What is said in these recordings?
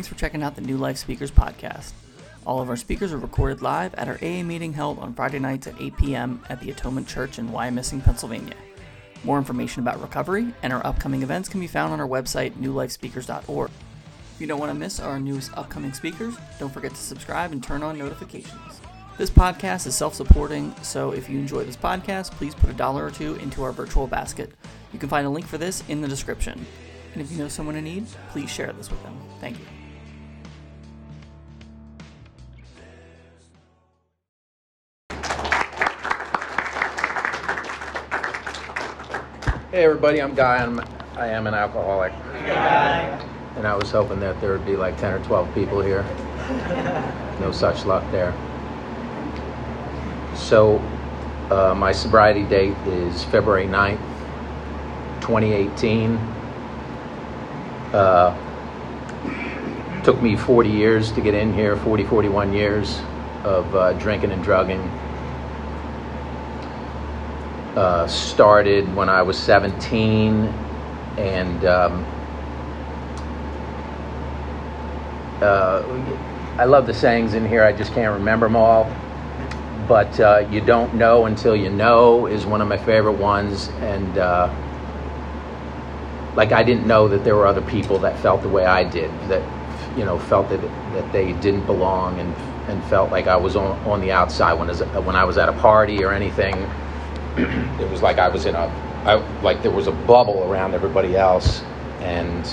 Thanks for checking out the New Life Speakers podcast. All of our speakers are recorded live at our AA meeting held on Friday nights at 8 p.m. at the Atonement Church in Wyomissing, Pennsylvania. More information about recovery and our upcoming events can be found on our website, newlifespeakers.org. If you don't want to miss our newest upcoming speakers, don't forget to subscribe and turn on notifications. This podcast is self supporting, so if you enjoy this podcast, please put a dollar or two into our virtual basket. You can find a link for this in the description. And if you know someone in need, please share this with them. Thank you. Hey everybody, I'm Guy. I'm, I am an alcoholic. And I was hoping that there would be like 10 or 12 people here. No such luck there. So, uh, my sobriety date is February 9th, 2018. Uh, took me 40 years to get in here, 40, 41 years of uh, drinking and drugging. Uh, started when I was 17, and um, uh, I love the sayings in here. I just can't remember them all. But uh, you don't know until you know is one of my favorite ones, and uh, like I didn't know that there were other people that felt the way I did, that you know felt that that they didn't belong, and and felt like I was on, on the outside when when I was at a party or anything. It was like I was in a, I, like there was a bubble around everybody else, and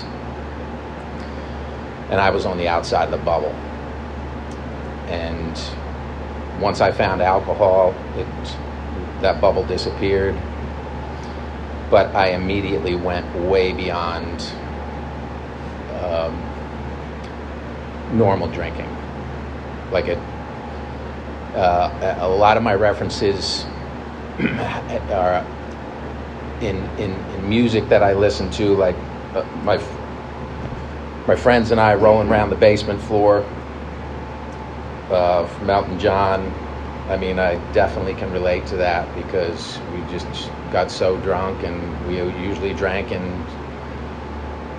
and I was on the outside of the bubble. And once I found alcohol, it that bubble disappeared. But I immediately went way beyond um, normal drinking. Like it, uh, a lot of my references are in, in, in music that I listen to, like uh, my my friends and I rolling around the basement floor uh, from Elton John. I mean, I definitely can relate to that because we just got so drunk, and we usually drank in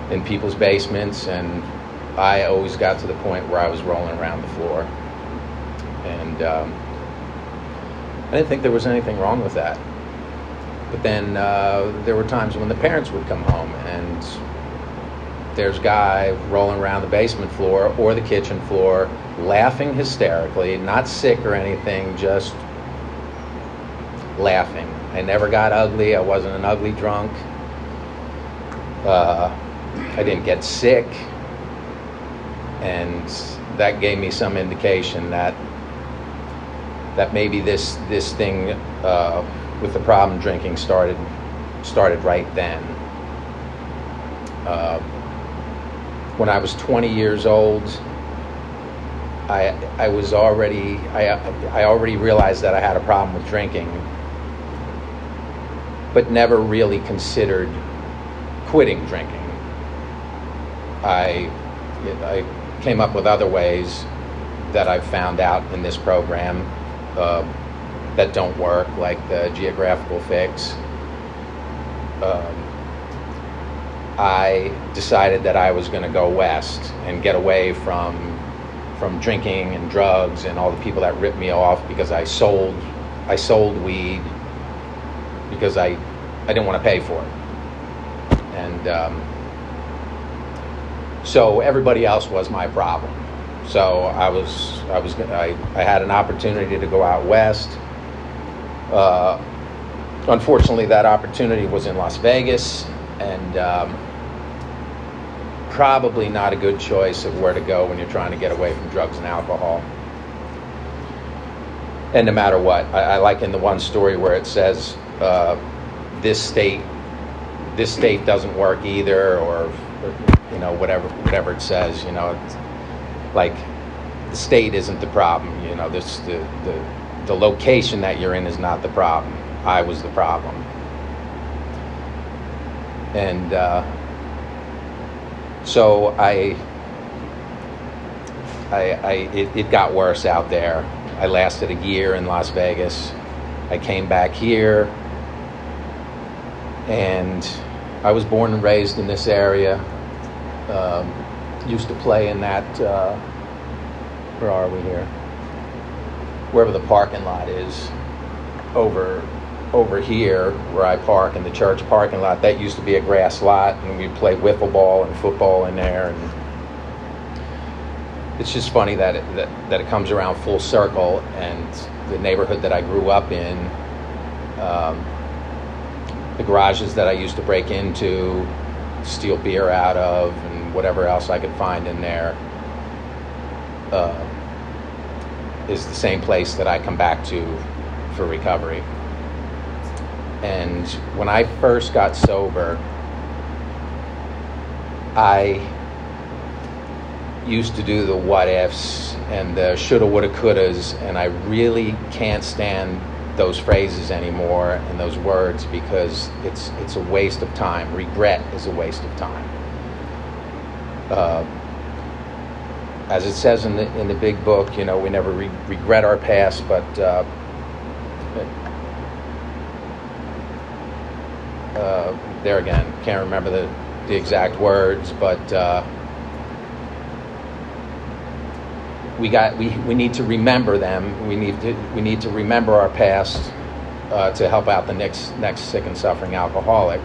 in people's basements, and I always got to the point where I was rolling around the floor, and. Um, I didn't think there was anything wrong with that. But then uh, there were times when the parents would come home and there's guy rolling around the basement floor or the kitchen floor, laughing hysterically, not sick or anything, just laughing. I never got ugly. I wasn't an ugly drunk. Uh, I didn't get sick, and that gave me some indication that that maybe this this thing uh, with the problem drinking started started right then. Uh, when I was 20 years old, I I was already I I already realized that I had a problem with drinking, but never really considered quitting drinking. I I came up with other ways that I've found out in this program uh, that don't work, like the geographical fix. Um, I decided that I was going to go west and get away from from drinking and drugs and all the people that ripped me off because I sold I sold weed because I I didn't want to pay for it, and um, so everybody else was my problem. So I was, I was, I, I had an opportunity to go out west. Uh, unfortunately, that opportunity was in Las Vegas, and um, probably not a good choice of where to go when you're trying to get away from drugs and alcohol. And no matter what, I, I like in the one story where it says uh, this state, this state doesn't work either, or, or you know whatever whatever it says. You know, like the state isn't the problem. You know, this the the the location that you're in is not the problem. I was the problem, and uh, so I. I, I it, it got worse out there. I lasted a year in Las Vegas. I came back here, and I was born and raised in this area. Um, used to play in that. Uh, where are we here? Wherever the parking lot is, over over here where I park in the church parking lot. That used to be a grass lot, and we'd play wiffle ball and football in there. And it's just funny that it, that that it comes around full circle, and the neighborhood that I grew up in. Um, the garages that I used to break into, steal beer out of, whatever else I could find in there, uh, is the same place that I come back to for recovery. And when I first got sober, I used to do the what ifs and the shoulda, woulda, couldas, and I really can't stand those phrases anymore and those words because it's it's a waste of time. Regret is a waste of time. Uh, as it says in the in the big book, you know, we never re- regret our past, but uh, uh, there again, can't remember the the exact words, but. Uh, we got we, we need to remember them. We need to we need to remember our past uh, to help out the next next sick and suffering alcoholic.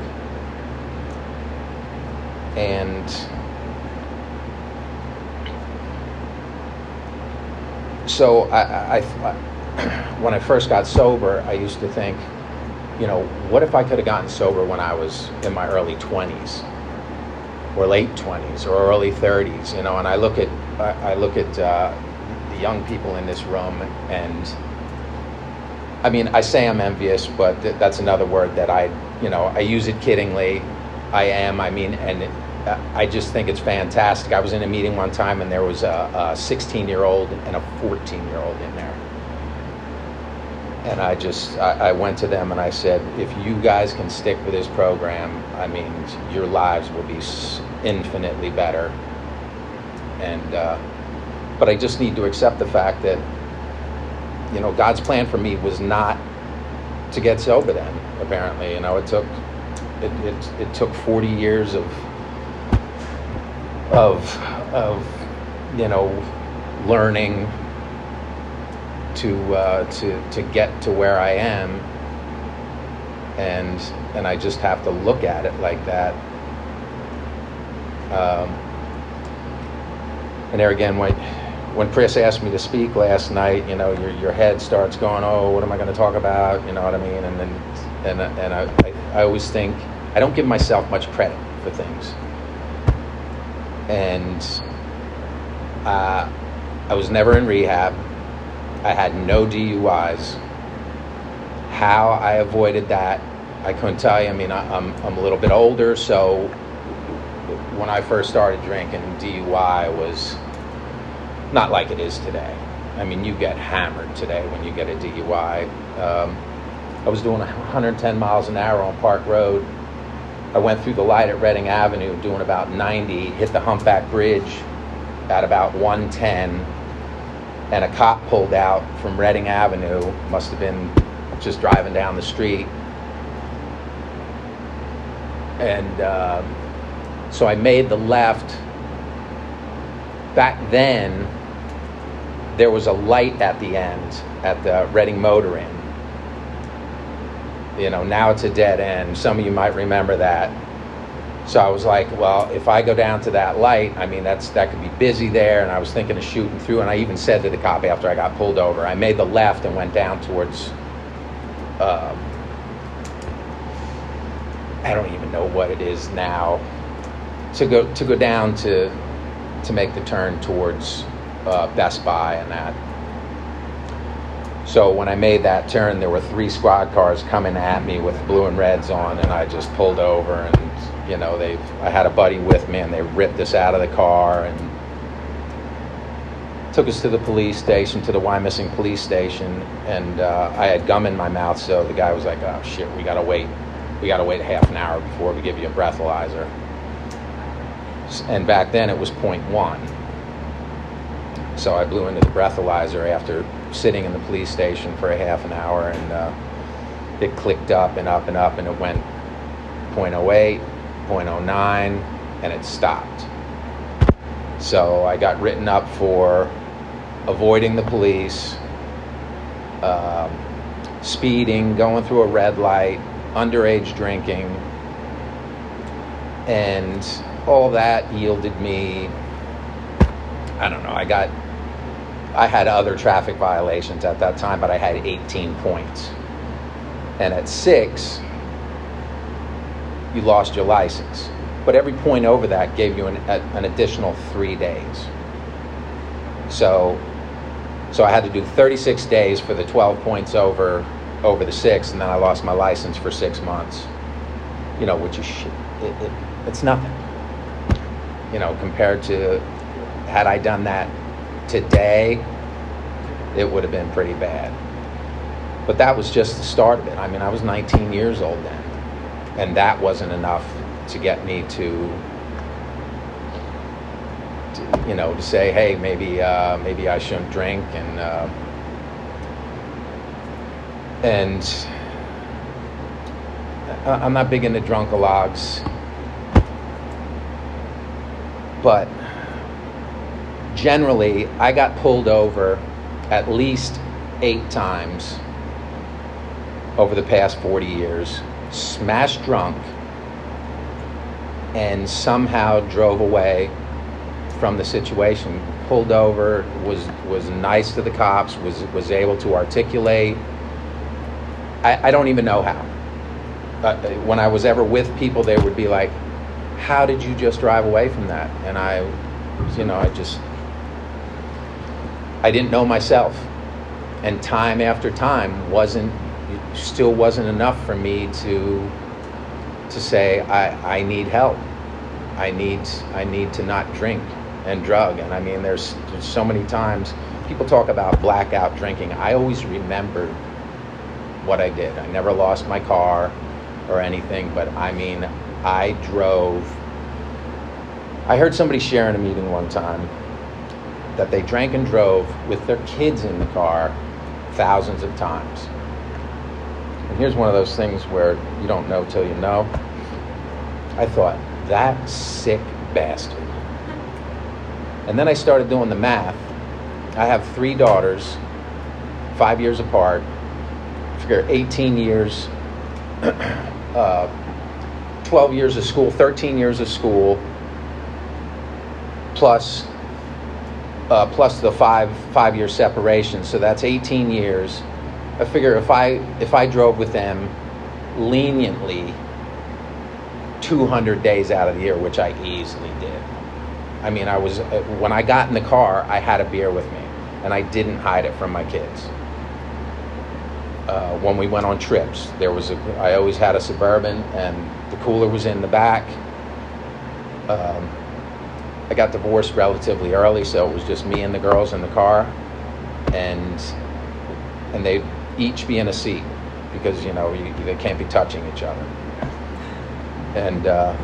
And so I, I, I when I first got sober, I used to think, you know, what if I could have gotten sober when I was in my early twenties? or late 20s or early 30s you know and i look at i, look at uh, the young people in this room and i mean i say i'm envious but th- that's another word that i you know i use it kiddingly i am i mean and i just think it's fantastic i was in a meeting one time and there was a 16 year old and a 14 year old in there and I just I, I, went to them and I said, if you guys can stick with this program, I mean, your lives will be infinitely better. And uh, but I just need to accept the fact that you know God's plan for me was not to get sober. Then apparently, you know, it took it it, it took 40 years of of of you know learning to uh, to to get to where I am, and and I just have to look at it like that. Um, and there again, when when Chris asked me to speak last night, you know, your your head starts going, oh, what am I going to talk about? You know what I mean? And then and and I, I I always think I don't give myself much credit for things, and uh, I was never in rehab. I had no DUIs. How I avoided that, I couldn't tell you. I mean, I, am I'm, I'm a little bit older, so when I first started drinking, DUI was not like it is today. I mean, you get hammered today when you get a DUI. Um, I was doing 110 miles an hour on Park Road. I went through the light at Reading Avenue doing about 90, hit the humpback bridge at about 110 and a cop pulled out from Reading Avenue, must have been just driving down the street. And uh, so I made the left. Back then, there was a light at the end at the Reading Motor Inn. You know, now it's a dead end. Some of you might remember that. So I was like, well, if I go down to that light, I mean, that's that could be busy there. And I was thinking of shooting through. And I even said to the cop after I got pulled over, I made the left and went down towards. Um, I don't even know what it is now. To go to go down to to make the turn towards uh, Best Buy and that. So when I made that turn, there were three squad cars coming at me with blue and reds on, and I just pulled over and you know, they I had a buddy with me and they ripped us out of the car and took us to the police station, to the Wyomissing police station, and uh, I had gum in my mouth, so the guy was like, "Oh shit, we gotta wait, we gotta wait half an hour before we give you a breathalyzer." And back then it was 0.1, so I blew into the breathalyzer after sitting in the police station for a half an hour, and uh, it clicked up and up and up, and it went 0.08, 0.09 and it stopped. So I got written up for avoiding the police, um, speeding, going through a red light, underage drinking, and all that yielded me. I don't know. I got. I had other traffic violations at that time, but I had 18 points. And at six, you lost your license. But every point over that gave you an, a, an additional three days. So, so I had to do 36 days for the 12 points over over the six, and then I lost my license for six months. You know, which is shit. It, it, it's nothing. You know, compared to had I done that today, it would have been pretty bad. But that was just the start of it. I mean, I was 19 years old then, and that wasn't enough to get me to, to you know, to say, hey, maybe uh, maybe I shouldn't drink and. Uh, and I'm not big into drunkalogs, but generally, I got pulled over at least eight times over the past 40 years, smashed drunk, and somehow drove away from the situation. Pulled over, was was nice to the cops, was was able to articulate I, I don't even know how. Uh, when I was ever with people, they would be like, "How did you just drive away from that?" And I, you know, I just, I didn't know myself, and time after time wasn't, still wasn't enough for me to, to say I, I need help. I need, I need to not drink and drug. And I mean, there's, there's so many times people talk about blackout drinking. I always remembered what I did. I never lost my car or anything, but I mean, I drove. I heard somebody share in a meeting one time that they drank and drove with their kids in the car thousands of times. And here's one of those things where you don't know till you know. I thought, that sick bastard. And then I started doing the math. I have three daughters, five years apart, figure 18 years, uh, 12 years of school, 13 years of school, plus uh, plus the five five year separation. So that's 18 years. I figure if I if I drove with them leniently 200 days out of the year, which I easily did. I mean, I was uh, when I got in the car, I had a beer with me, and I didn't hide it from my kids uh, when we went on trips. There was a, I always had a suburban, and the cooler was in the back. Um, I got divorced relatively early, so it was just me and the girls in the car, and and they each be in a seat because you know you, they can't be touching each other. And uh,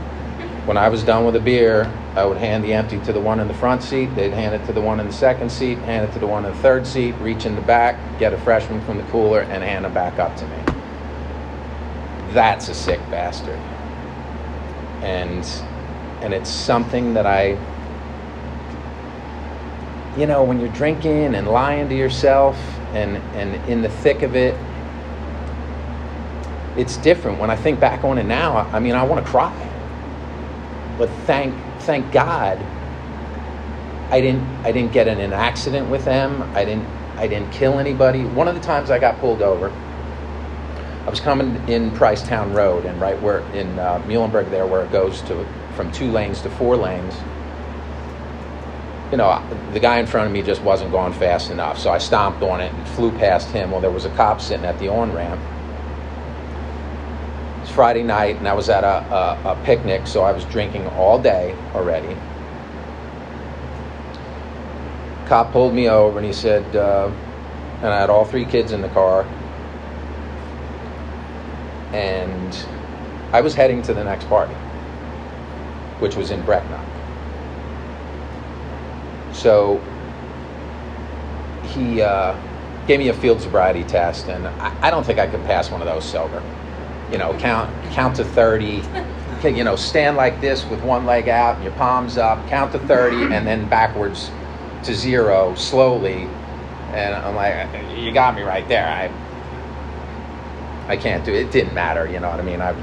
when I was done with the beer, I would hand the empty to the one in the front seat. They'd hand it to the one in the second seat, hand it to the one in the third seat, reach in the back, get a freshman from the cooler, and hand them back up to me. That's a sick bastard. And and it's something that I you know, when you're drinking and lying to yourself and and in the thick of it, it's different. When I think back on it now, I mean, I want to cry. But thank thank God I didn't I didn't get in an accident with them. I didn't I didn't kill anybody. One of the times I got pulled over, I was coming in Pricetown Road and right where in uh, Muhlenberg there where it goes to from two lanes to four lanes. You know, the guy in front of me just wasn't going fast enough, so I stomped on it and flew past him. Well, there was a cop sitting at the on ramp It's Friday night, and I was at a, a, a picnic, so I was drinking all day already. Cop pulled me over and he said, uh, and I had all three kids in the car, and I was heading to the next party, which was in Brecknock. So he uh, gave me a field sobriety test, and I, I don't think I could pass one of those sober you know, count count to 30, you know, stand like this with one leg out and your palms up, count to 30, and then backwards to zero slowly. And I'm like, you got me right there. I, I can't do it. It didn't matter, you know what I mean? I,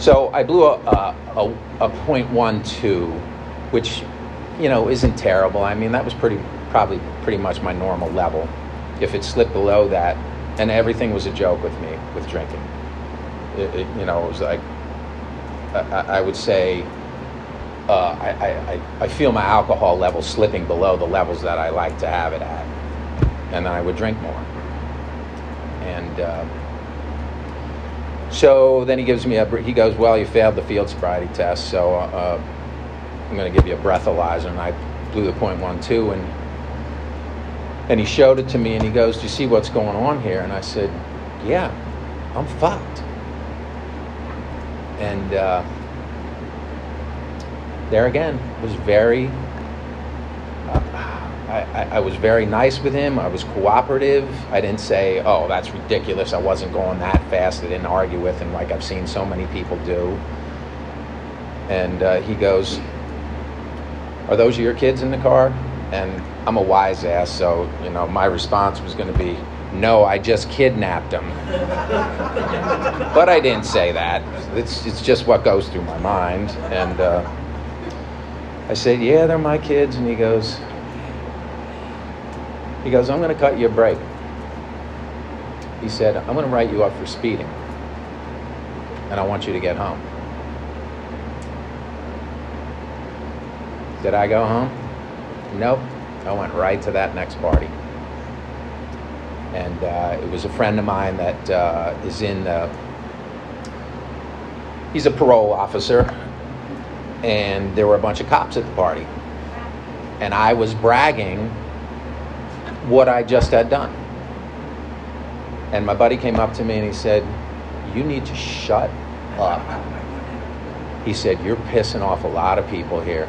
so I blew a, a, a, a .12, which, you know, isn't terrible. I mean, that was pretty, probably pretty much my normal level. If it slipped below that, and everything was a joke with me with drinking. It, it, you know, it was like I, I would say uh, I, I, I feel my alcohol level slipping below the levels that I like to have it at, and then I would drink more. And uh, so then he gives me a he goes, well, you failed the field sobriety test, so uh, I'm going to give you a breathalyzer, and I blew the point one two and and he showed it to me and he goes, Do you see what's going on here? And I said, Yeah, I'm fucked. And uh, there again was very, uh, I, I, was very nice with him. I was cooperative. I didn't say, Oh, that's ridiculous. I wasn't going that fast. I didn't argue with him like I've seen so many people do. And uh, he goes, Are those your kids in the car? And I'm a wise ass, so you know my response was going to be, "No, I just kidnapped him." but I didn't say that. It's it's just what goes through my mind, and uh, I said, "Yeah, they're my kids," and he goes, he goes, "I'm going to cut you a break." He said, "I'm going to write you up for speeding, and I want you to get home." Did I go home? Nope. I went right to that next party. And uh, it was a friend of mine that uh, is in, uh, he's a parole officer, and there were a bunch of cops at the party. And I was bragging what I just had done. And my buddy came up to me and he said, You need to shut up. He said, You're pissing off a lot of people here.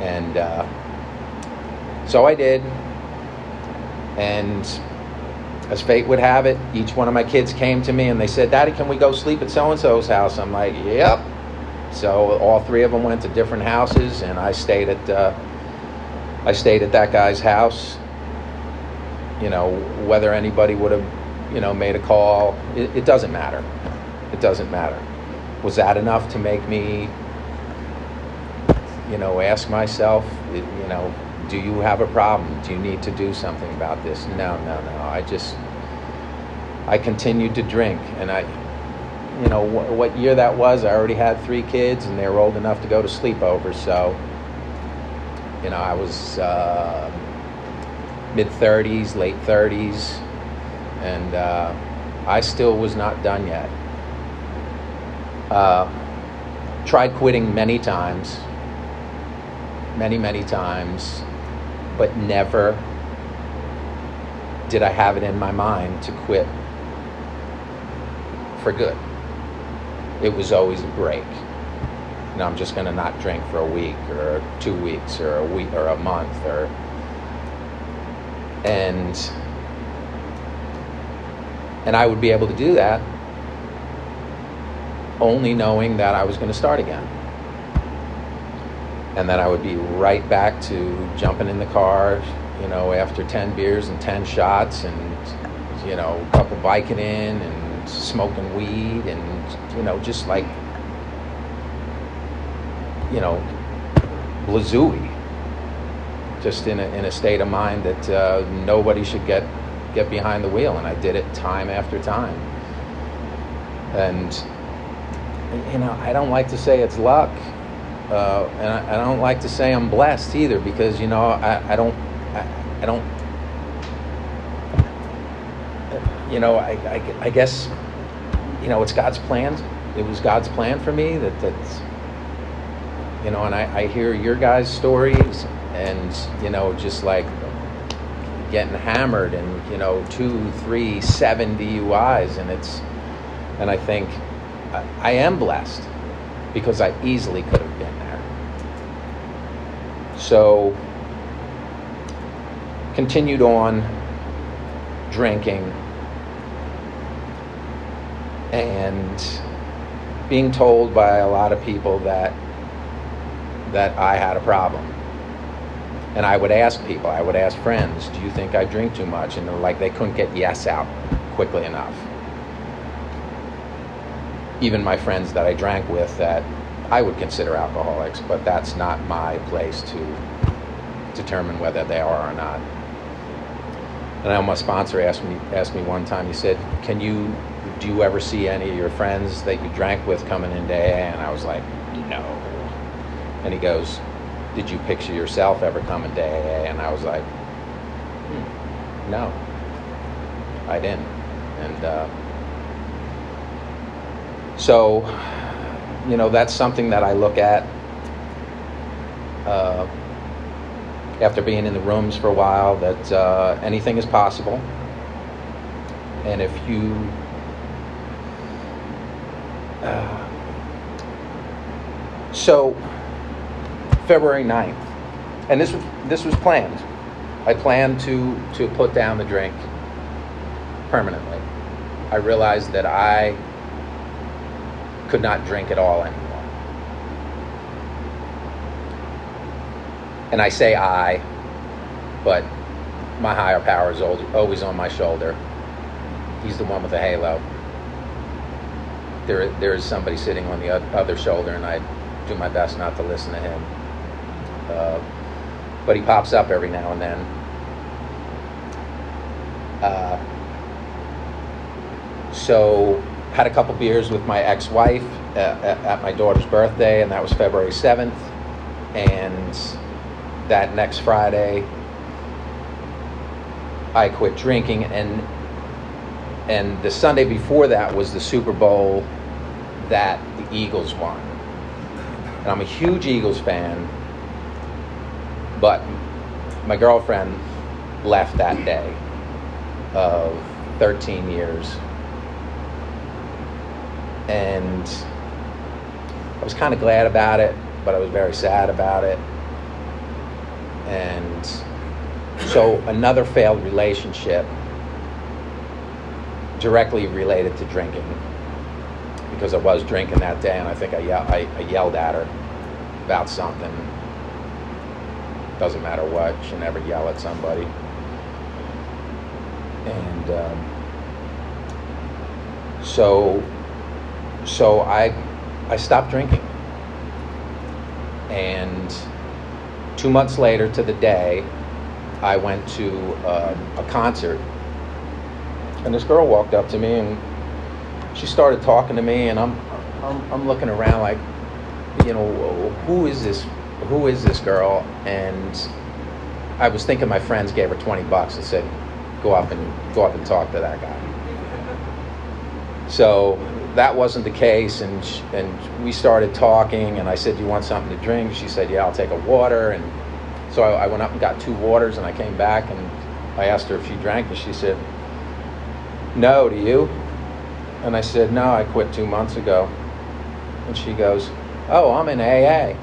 And uh, so I did. And as fate would have it, each one of my kids came to me and they said, Daddy, can we go sleep at so and so's house? I'm like, Yep. So all three of them went to different houses, and I stayed at uh, I stayed at that guy's house. You know, whether anybody would have, you know, made a call, it, it doesn't matter. It doesn't matter. Was that enough to make me, you know, ask myself, you know, do you have a problem? Do you need to do something about this? No, no, no. I just, I continued to drink. And I, you know, wh- what year that was, I already had three kids and they were old enough to go to sleepover. So, you know, I was uh, mid 30s, late 30s, and uh, I still was not done yet. Uh, tried quitting many times, many, many times but never did I have it in my mind to quit for good. It was always a break. You know, I'm just going to not drink for a week or two weeks or a week or a month or and and I would be able to do that only knowing that I was going to start again and then I would be right back to jumping in the car, you know, after 10 beers and 10 shots and, you know, a couple biking in and smoking weed and, you know, just like, you know, blazooey. Just in a, in a state of mind that uh, nobody should get, get behind the wheel. And I did it time after time. And, you know, I don't like to say it's luck uh, and I, I, don't like to say I'm blessed either because you know I, I don't I, I, don't you know I, I, I, guess you know it's God's plan it was God's plan for me that that's you know and I, I hear your guys' stories and you know just like getting hammered and you know two three seven DUIs and it's and I think I, I am blessed because I easily could have been there. So, continued on drinking, and being told by a lot of people that that I had a problem. And I would ask people, I would ask friends, do you think I drink too much? And they're like they couldn't get yes out quickly enough. Even my friends that I drank with that I would consider alcoholics, but that's not my place to determine whether they are or not. And I know my sponsor asked me asked me one time. He said, "Can you do you ever see any of your friends that you drank with coming into AA?" And I was like, "No." And he goes, "Did you picture yourself ever coming to AA?" And I was like, hmm, "No, I didn't." And uh, so, you know, that's something that I look at. Uh, after being in the rooms for a while that uh, anything is possible. And if you uh, so February 9th, and this was this was planned. I planned to to put down the drink permanently. I realized that I could not drink at all anymore. and I say I, but my higher power is always on my shoulder. He's the one with the halo. There, there is somebody sitting on the other shoulder, and I do my best not to listen to him. Uh, but he pops up every now and then. Uh, so, had a couple beers with my ex-wife at, at my daughter's birthday, and that was February seventh, and that next Friday, I quit drinking, and and the Sunday before that was the Super Bowl that the Eagles won. And I'm a huge Eagles fan, but my girlfriend left that day of 13 years. And I was kind of glad about it, but I was very sad about it. And so another failed relationship directly related to drinking because I was drinking that day and I think I, ye- I, I yelled at her about something. Doesn't matter what, she never yell at somebody. And um, so, so I, I stopped drinking. And two months later to the day, I went to um, a concert. And this girl walked up to me and she started talking to me, and I'm, I'm, I'm looking around like, you know, who is this? Who is this girl? And I was thinking my friends gave her 20 bucks and said, go up and go up and talk to that guy. So that wasn't the case, and sh- and we started talking, and I said, "Do you want something to drink?" She said, "Yeah, I'll take a water." And so I, I went up and got two waters, and I came back and I asked her if she drank, and she said, "No, do you?" And I said, "No, I quit two months ago." And she goes, "Oh, I'm in AA."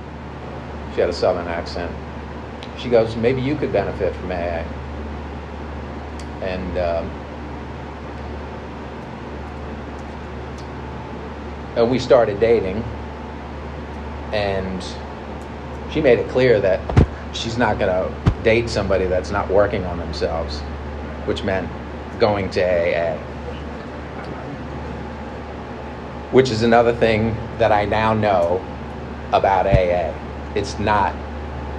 She had a southern accent. She goes, "Maybe you could benefit from AA." And um, we started dating and she made it clear that she's not going to date somebody that's not working on themselves which meant going to aa which is another thing that i now know about aa it's not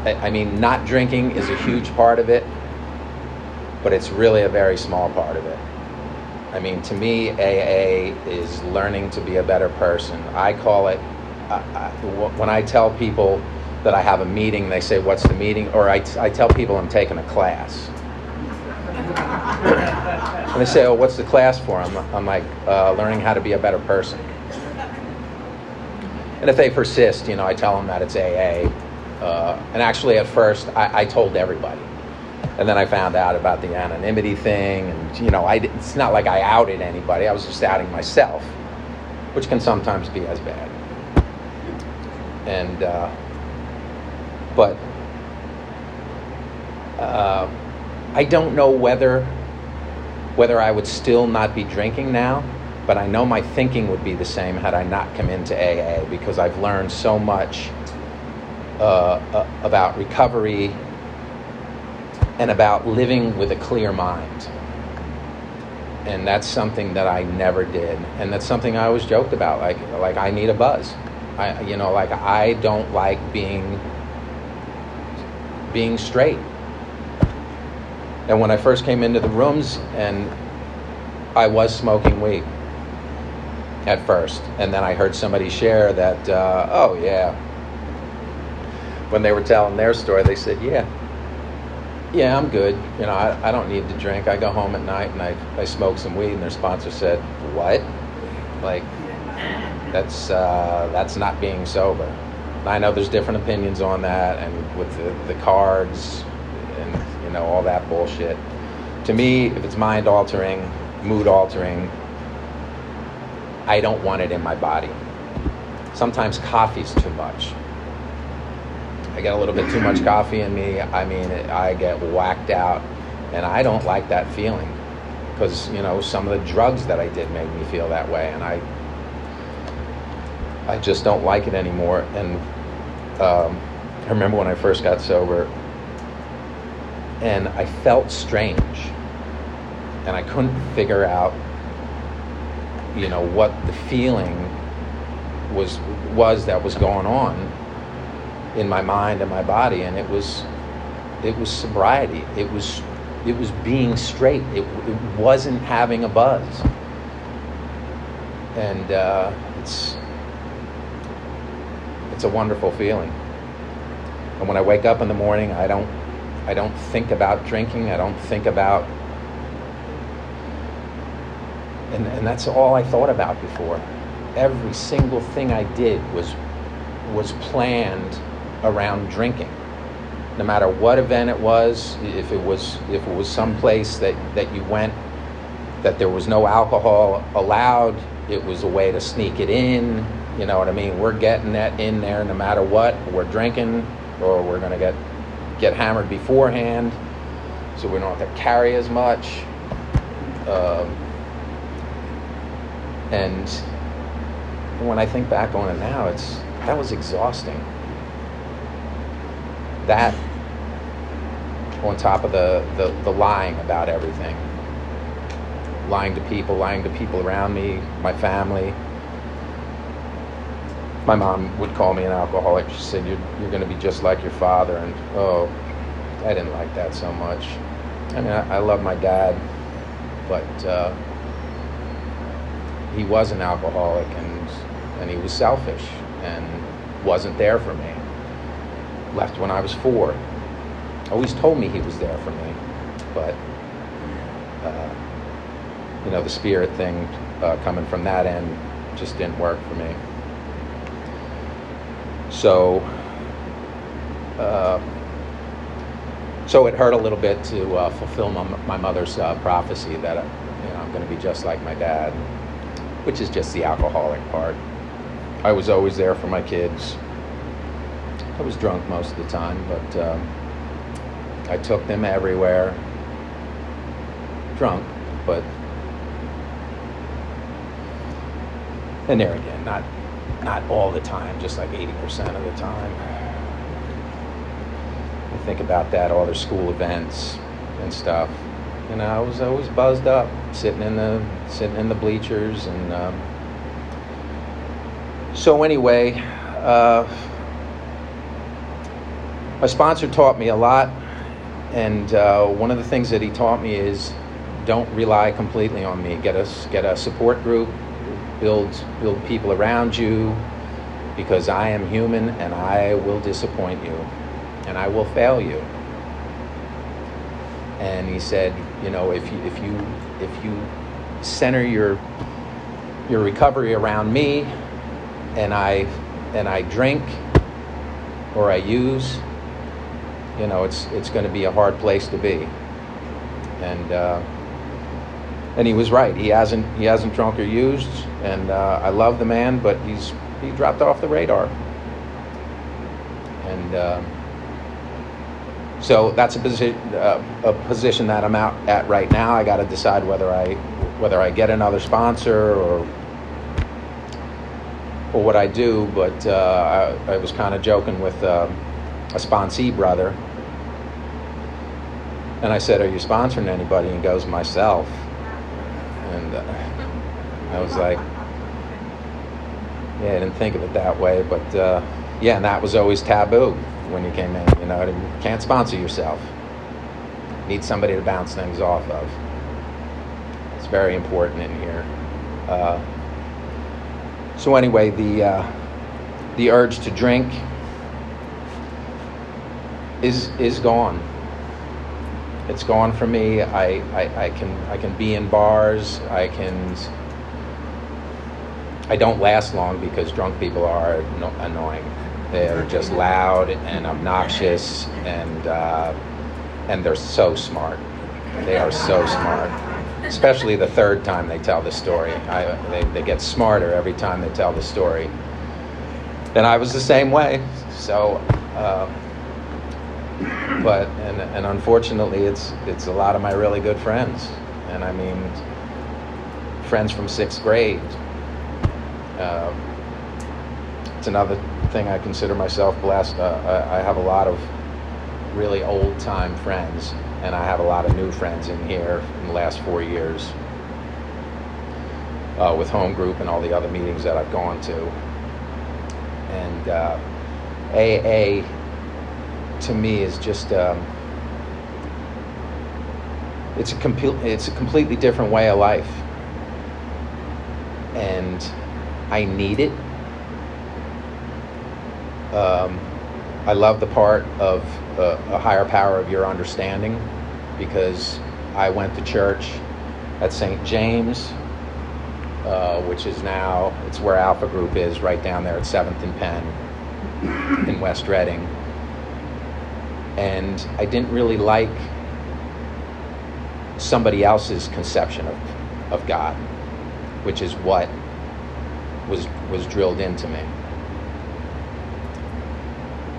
i mean not drinking is a huge part of it but it's really a very small part of it I mean, to me, AA is learning to be a better person. I call it, uh, I, when I tell people that I have a meeting, they say, What's the meeting? Or I, I tell people I'm taking a class. and they say, Oh, what's the class for? I'm, I'm like, uh, Learning how to be a better person. And if they persist, you know, I tell them that it's AA. Uh, and actually, at first, I, I told everybody and then I found out about the anonymity thing, and you know, I, it's not like I outed anybody. I was just outing myself, which can sometimes be as bad. And uh, but uh, I don't know whether whether I would still not be drinking now but I know my thinking would be the same had I not come into AA because I've learned so much uh, uh, about recovery and about living with a clear mind. And that's something that I never did, and that's something I always joked about. Like, like I need a buzz. I, you know, like I don't like being being straight. And when I first came into the rooms, and I was smoking weed at first, and then I heard somebody share that, uh, oh yeah. When they were telling their story, they said, yeah, yeah, I'm good. You know, I, I don't need to drink. I go home at night and I, I smoke some weed. And their sponsor said, what? Like, that's uh, that's not being sober. I know there's different opinions on that, and with the, the cards and you know all that bullshit. To me, if it's mind altering, mood altering, I don't want it in my body. Sometimes coffee's too much. I get a little bit too much coffee in me. I mean, I get whacked out, and I don't like that feeling because you know some of the drugs that I did made me feel that way, and I I just don't like it anymore. And um, I remember when I first got sober, and I felt strange, and I couldn't figure out, you know, what the feeling was was that was going on in my mind and my body, and it was it was sobriety. It was it was being straight. It, it wasn't having a buzz, and uh, it's it's a wonderful feeling. And when I wake up in the morning, I don't I don't think about drinking. I don't think about and, and that's all I thought about before. Every single thing I did was was planned around drinking. No matter what event it was, if it was if it was some place that, that you went that there was no alcohol allowed, it was a way to sneak it in, you know what I mean? We're getting that in there no matter what. We're drinking or we're going to get get hammered beforehand so we don't have to carry as much. Um, and when I think back on it now, it's that was exhausting. That on top of the, the, the lying about everything. Lying to people, lying to people around me, my family, my mom would call me an alcoholic. She said, "You're you're going to be just like your father," and oh, I didn't like that so much. I mean, I, I love my dad, but uh, he was an alcoholic, and and he was selfish, and wasn't there for me. Left when I was four. Always told me he was there for me, but uh, you know, the spirit thing uh, coming from that end just didn't work for me. So, uh, so it hurt a little bit to uh, fulfill my, my mother's uh, prophecy that you know, I'm going to be just like my dad, which is just the alcoholic part. I was always there for my kids. I was drunk most of the time, but um, I took them everywhere. Drunk, but and there again, not not all the time, just like 80% of the time. I think about that, all their school events and stuff. You know, I was always buzzed up, sitting in the sitting in the bleachers, and um, so anyway, uh, my sponsor taught me a lot, and uh, one of the things that he taught me is don't rely completely on me. Get us get a support group, build build people around you because I am human and I will disappoint you and I will fail you. And he said, you know, if you if you if you center your your recovery around me and I and I drink or I use, you know, it's it's going to be a hard place to be. And uh, and he was right. He hasn't he hasn't drunk or used, and uh, I love the man, but he's he dropped off the radar. And uh, so that's a position uh, a position that I'm out at right now. I got to decide whether I whether I get another sponsor or or what I do. But uh, I, I, was kind of joking with uh, a sponsee brother, and I said, "Are you sponsoring anybody?" And he goes, "Myself." And uh, I was like, "Yeah, I didn't think of it that way, but uh, yeah." And that was always taboo when you came in. You know, you can't sponsor yourself. Need somebody to bounce things off of. It's very important in here. Uh, so anyway, the uh, the urge to drink is is gone. It's gone for me. I, I, I can I can be in bars. I can. I don't last long because drunk people are no, annoying. They're just loud and obnoxious, and uh, and they're so smart. They are so smart especially the third time they tell the story. I, they, they get smarter every time they tell the story. And I was the same way. So, uh, but and, and unfortunately, it's it's a lot of my really good friends, and I mean, friends from sixth grade. Uh, it's another thing I consider myself blessed. Uh, I, I have a lot of really old time friends and I have a lot of new friends in here in the last four years uh, with home group and all the other meetings that I've gone to. And uh, AA to me is just um, it's a complete it's a completely different way of life, and I need it. Um, I love the part of uh, a higher power of your understanding because I went to church at St. James, uh, which is now, it's where Alpha Group is, right down there at 7th and Penn in West Reading. And I didn't really like somebody else's conception of, of God, which is what was, was drilled into me.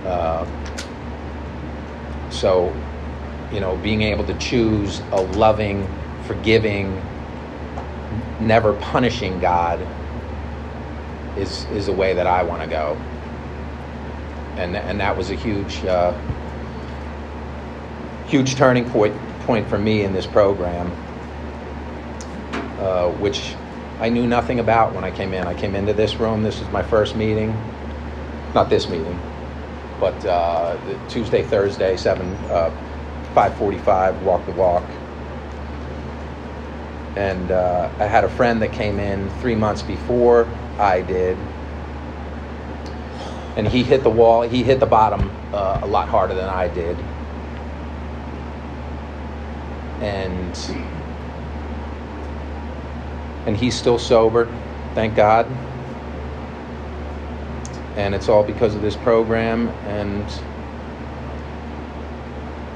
Uh, so, you know, being able to choose a loving, forgiving, never punishing God is is a way that I want to go. And and that was a huge uh, huge turning point point for me in this program, uh, which I knew nothing about when I came in. I came into this room. This was my first meeting, not this meeting, but uh, Tuesday, Thursday, seven, uh, five forty-five, walk the walk. And uh, I had a friend that came in three months before I did, and he hit the wall. He hit the bottom uh, a lot harder than I did, and and he's still sober, thank God and it's all because of this program and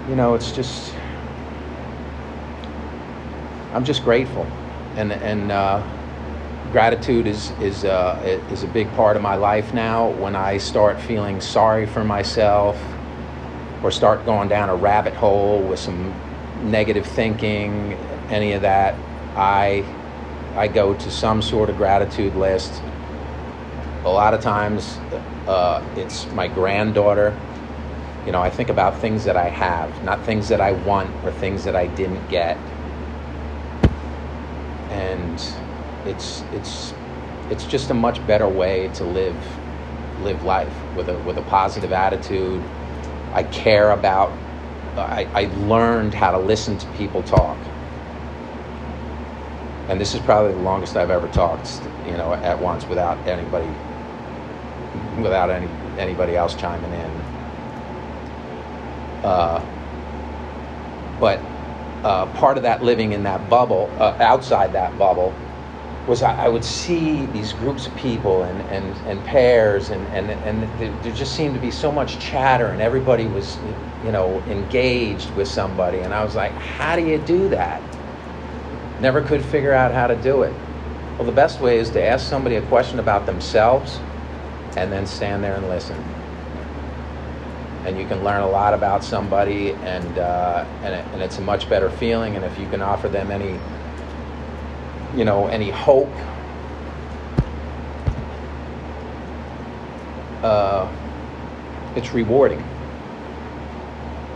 you know it's just i'm just grateful and and uh, gratitude is is uh, is a big part of my life now. When i start feeling sorry for myself or start going down a rabbit hole with some negative thinking any of that i i go to some sort of gratitude list a lot of times uh, it's my granddaughter. You know, I think about things that I have, not things that I want or things that I didn't get. And it's it's it's just a much better way to live live life with a with a positive attitude. I care about I, I learned how to listen to people talk. And this is probably the longest I've ever talked, you know, at once without anybody without any anybody else chiming in. Uh, but uh, part of that living in that bubble, uh, outside that bubble, was I, I, would see these groups of people and, and, and pairs, and, and, and there just seemed to be so much chatter, and everybody was, you know, engaged with somebody. And I was like, how do you do that? Never could figure out how to do it. Well, the best way is to ask somebody a question about themselves and then stand there and listen. And you can learn a lot about somebody, and uh, and, it, and it's a much better feeling. And if you can offer them any you know, any hope. Uh, it's rewarding.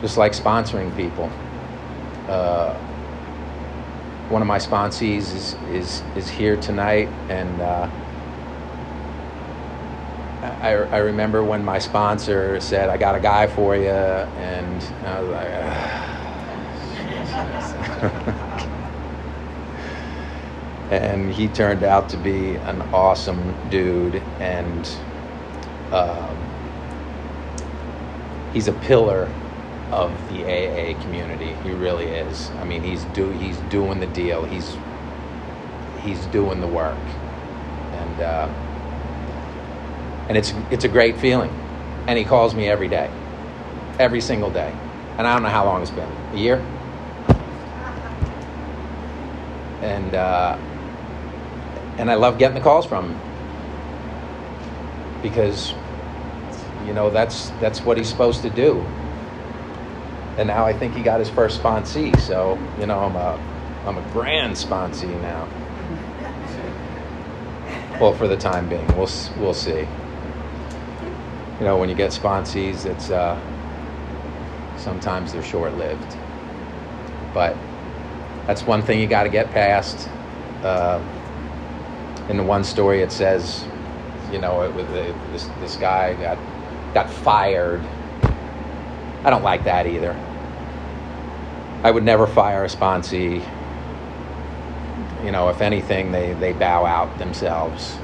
Just like sponsoring people. Uh, one of my sponsees is, is, is here tonight, and uh, I, I remember when my sponsor said, I got a guy for you, and I was like, and he turned out to be an awesome dude, and um, he's a pillar of the AA community. He really is. I mean, he's do he's doing the deal. He's he's doing the work, and uh, and it's it's a great feeling. And he calls me every day, every single day, and I don't know how long it's been. A year. And uh, and I love getting the calls from him because you know that's that's what he's supposed to do and now I think he got his first sponsee. So you know, I'm a I'm a grand sponsee now. Well, for the time being, we'll we'll see. You know, when you get sponsees, it's uh, sometimes they're short-lived, but that's one thing you got to get past. Uh, in the one story, it says, you know, it, with this this guy got got fired I don't like that either. I would never fire a sponsee. You know, if anything, they, they bow out themselves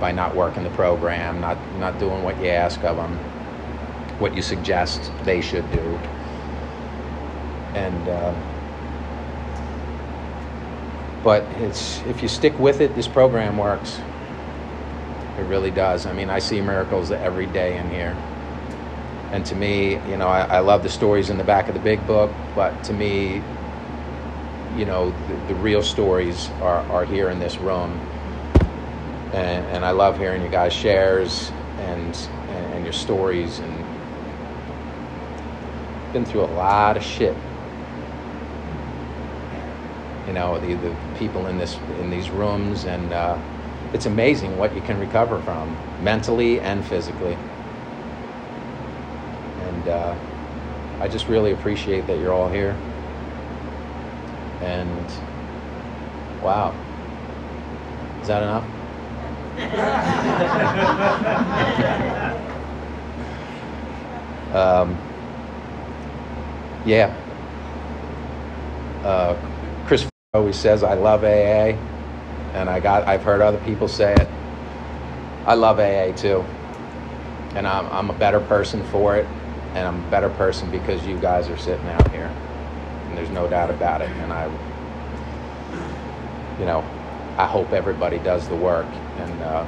by not working the program, not, not doing what you ask of them, what you suggest they should do. And, uh, but it's, if you stick with it, this program works. It really does. I mean, I see miracles every day in here and to me, you know, I, I, love the stories in the back of the big book, but to me, you know, the, the real stories are, are here in this room. And, and I love hearing you guys' shares and, and, and your stories and been through a lot of shit. You know, the, the people in this in these rooms, and uh, it's amazing what you can recover from mentally and physically and uh, I just really appreciate that you're all here. And wow, is that enough? Um, yeah. Uh, Chris always says, "I love AA," and I got I've heard other people say it. I love AA too, and I'm I'm a better person for it and I'm a better person because you guys are sitting out here. And there's no doubt about it. And I, you know, I hope everybody does the work and uh,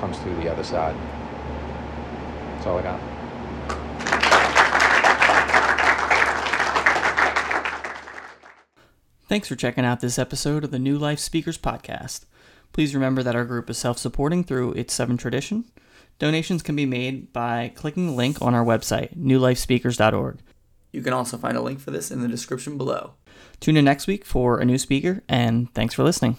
comes through the other side. That's all I got. Thanks for checking out this episode of the New Life Speakers Podcast. Please remember that our group is self supporting through its seven tradition. Donations can be made by clicking the link on our website, newlifespeakers.org. You can also find a link for this in the description below. Tune in next week for a new speaker, and thanks for listening.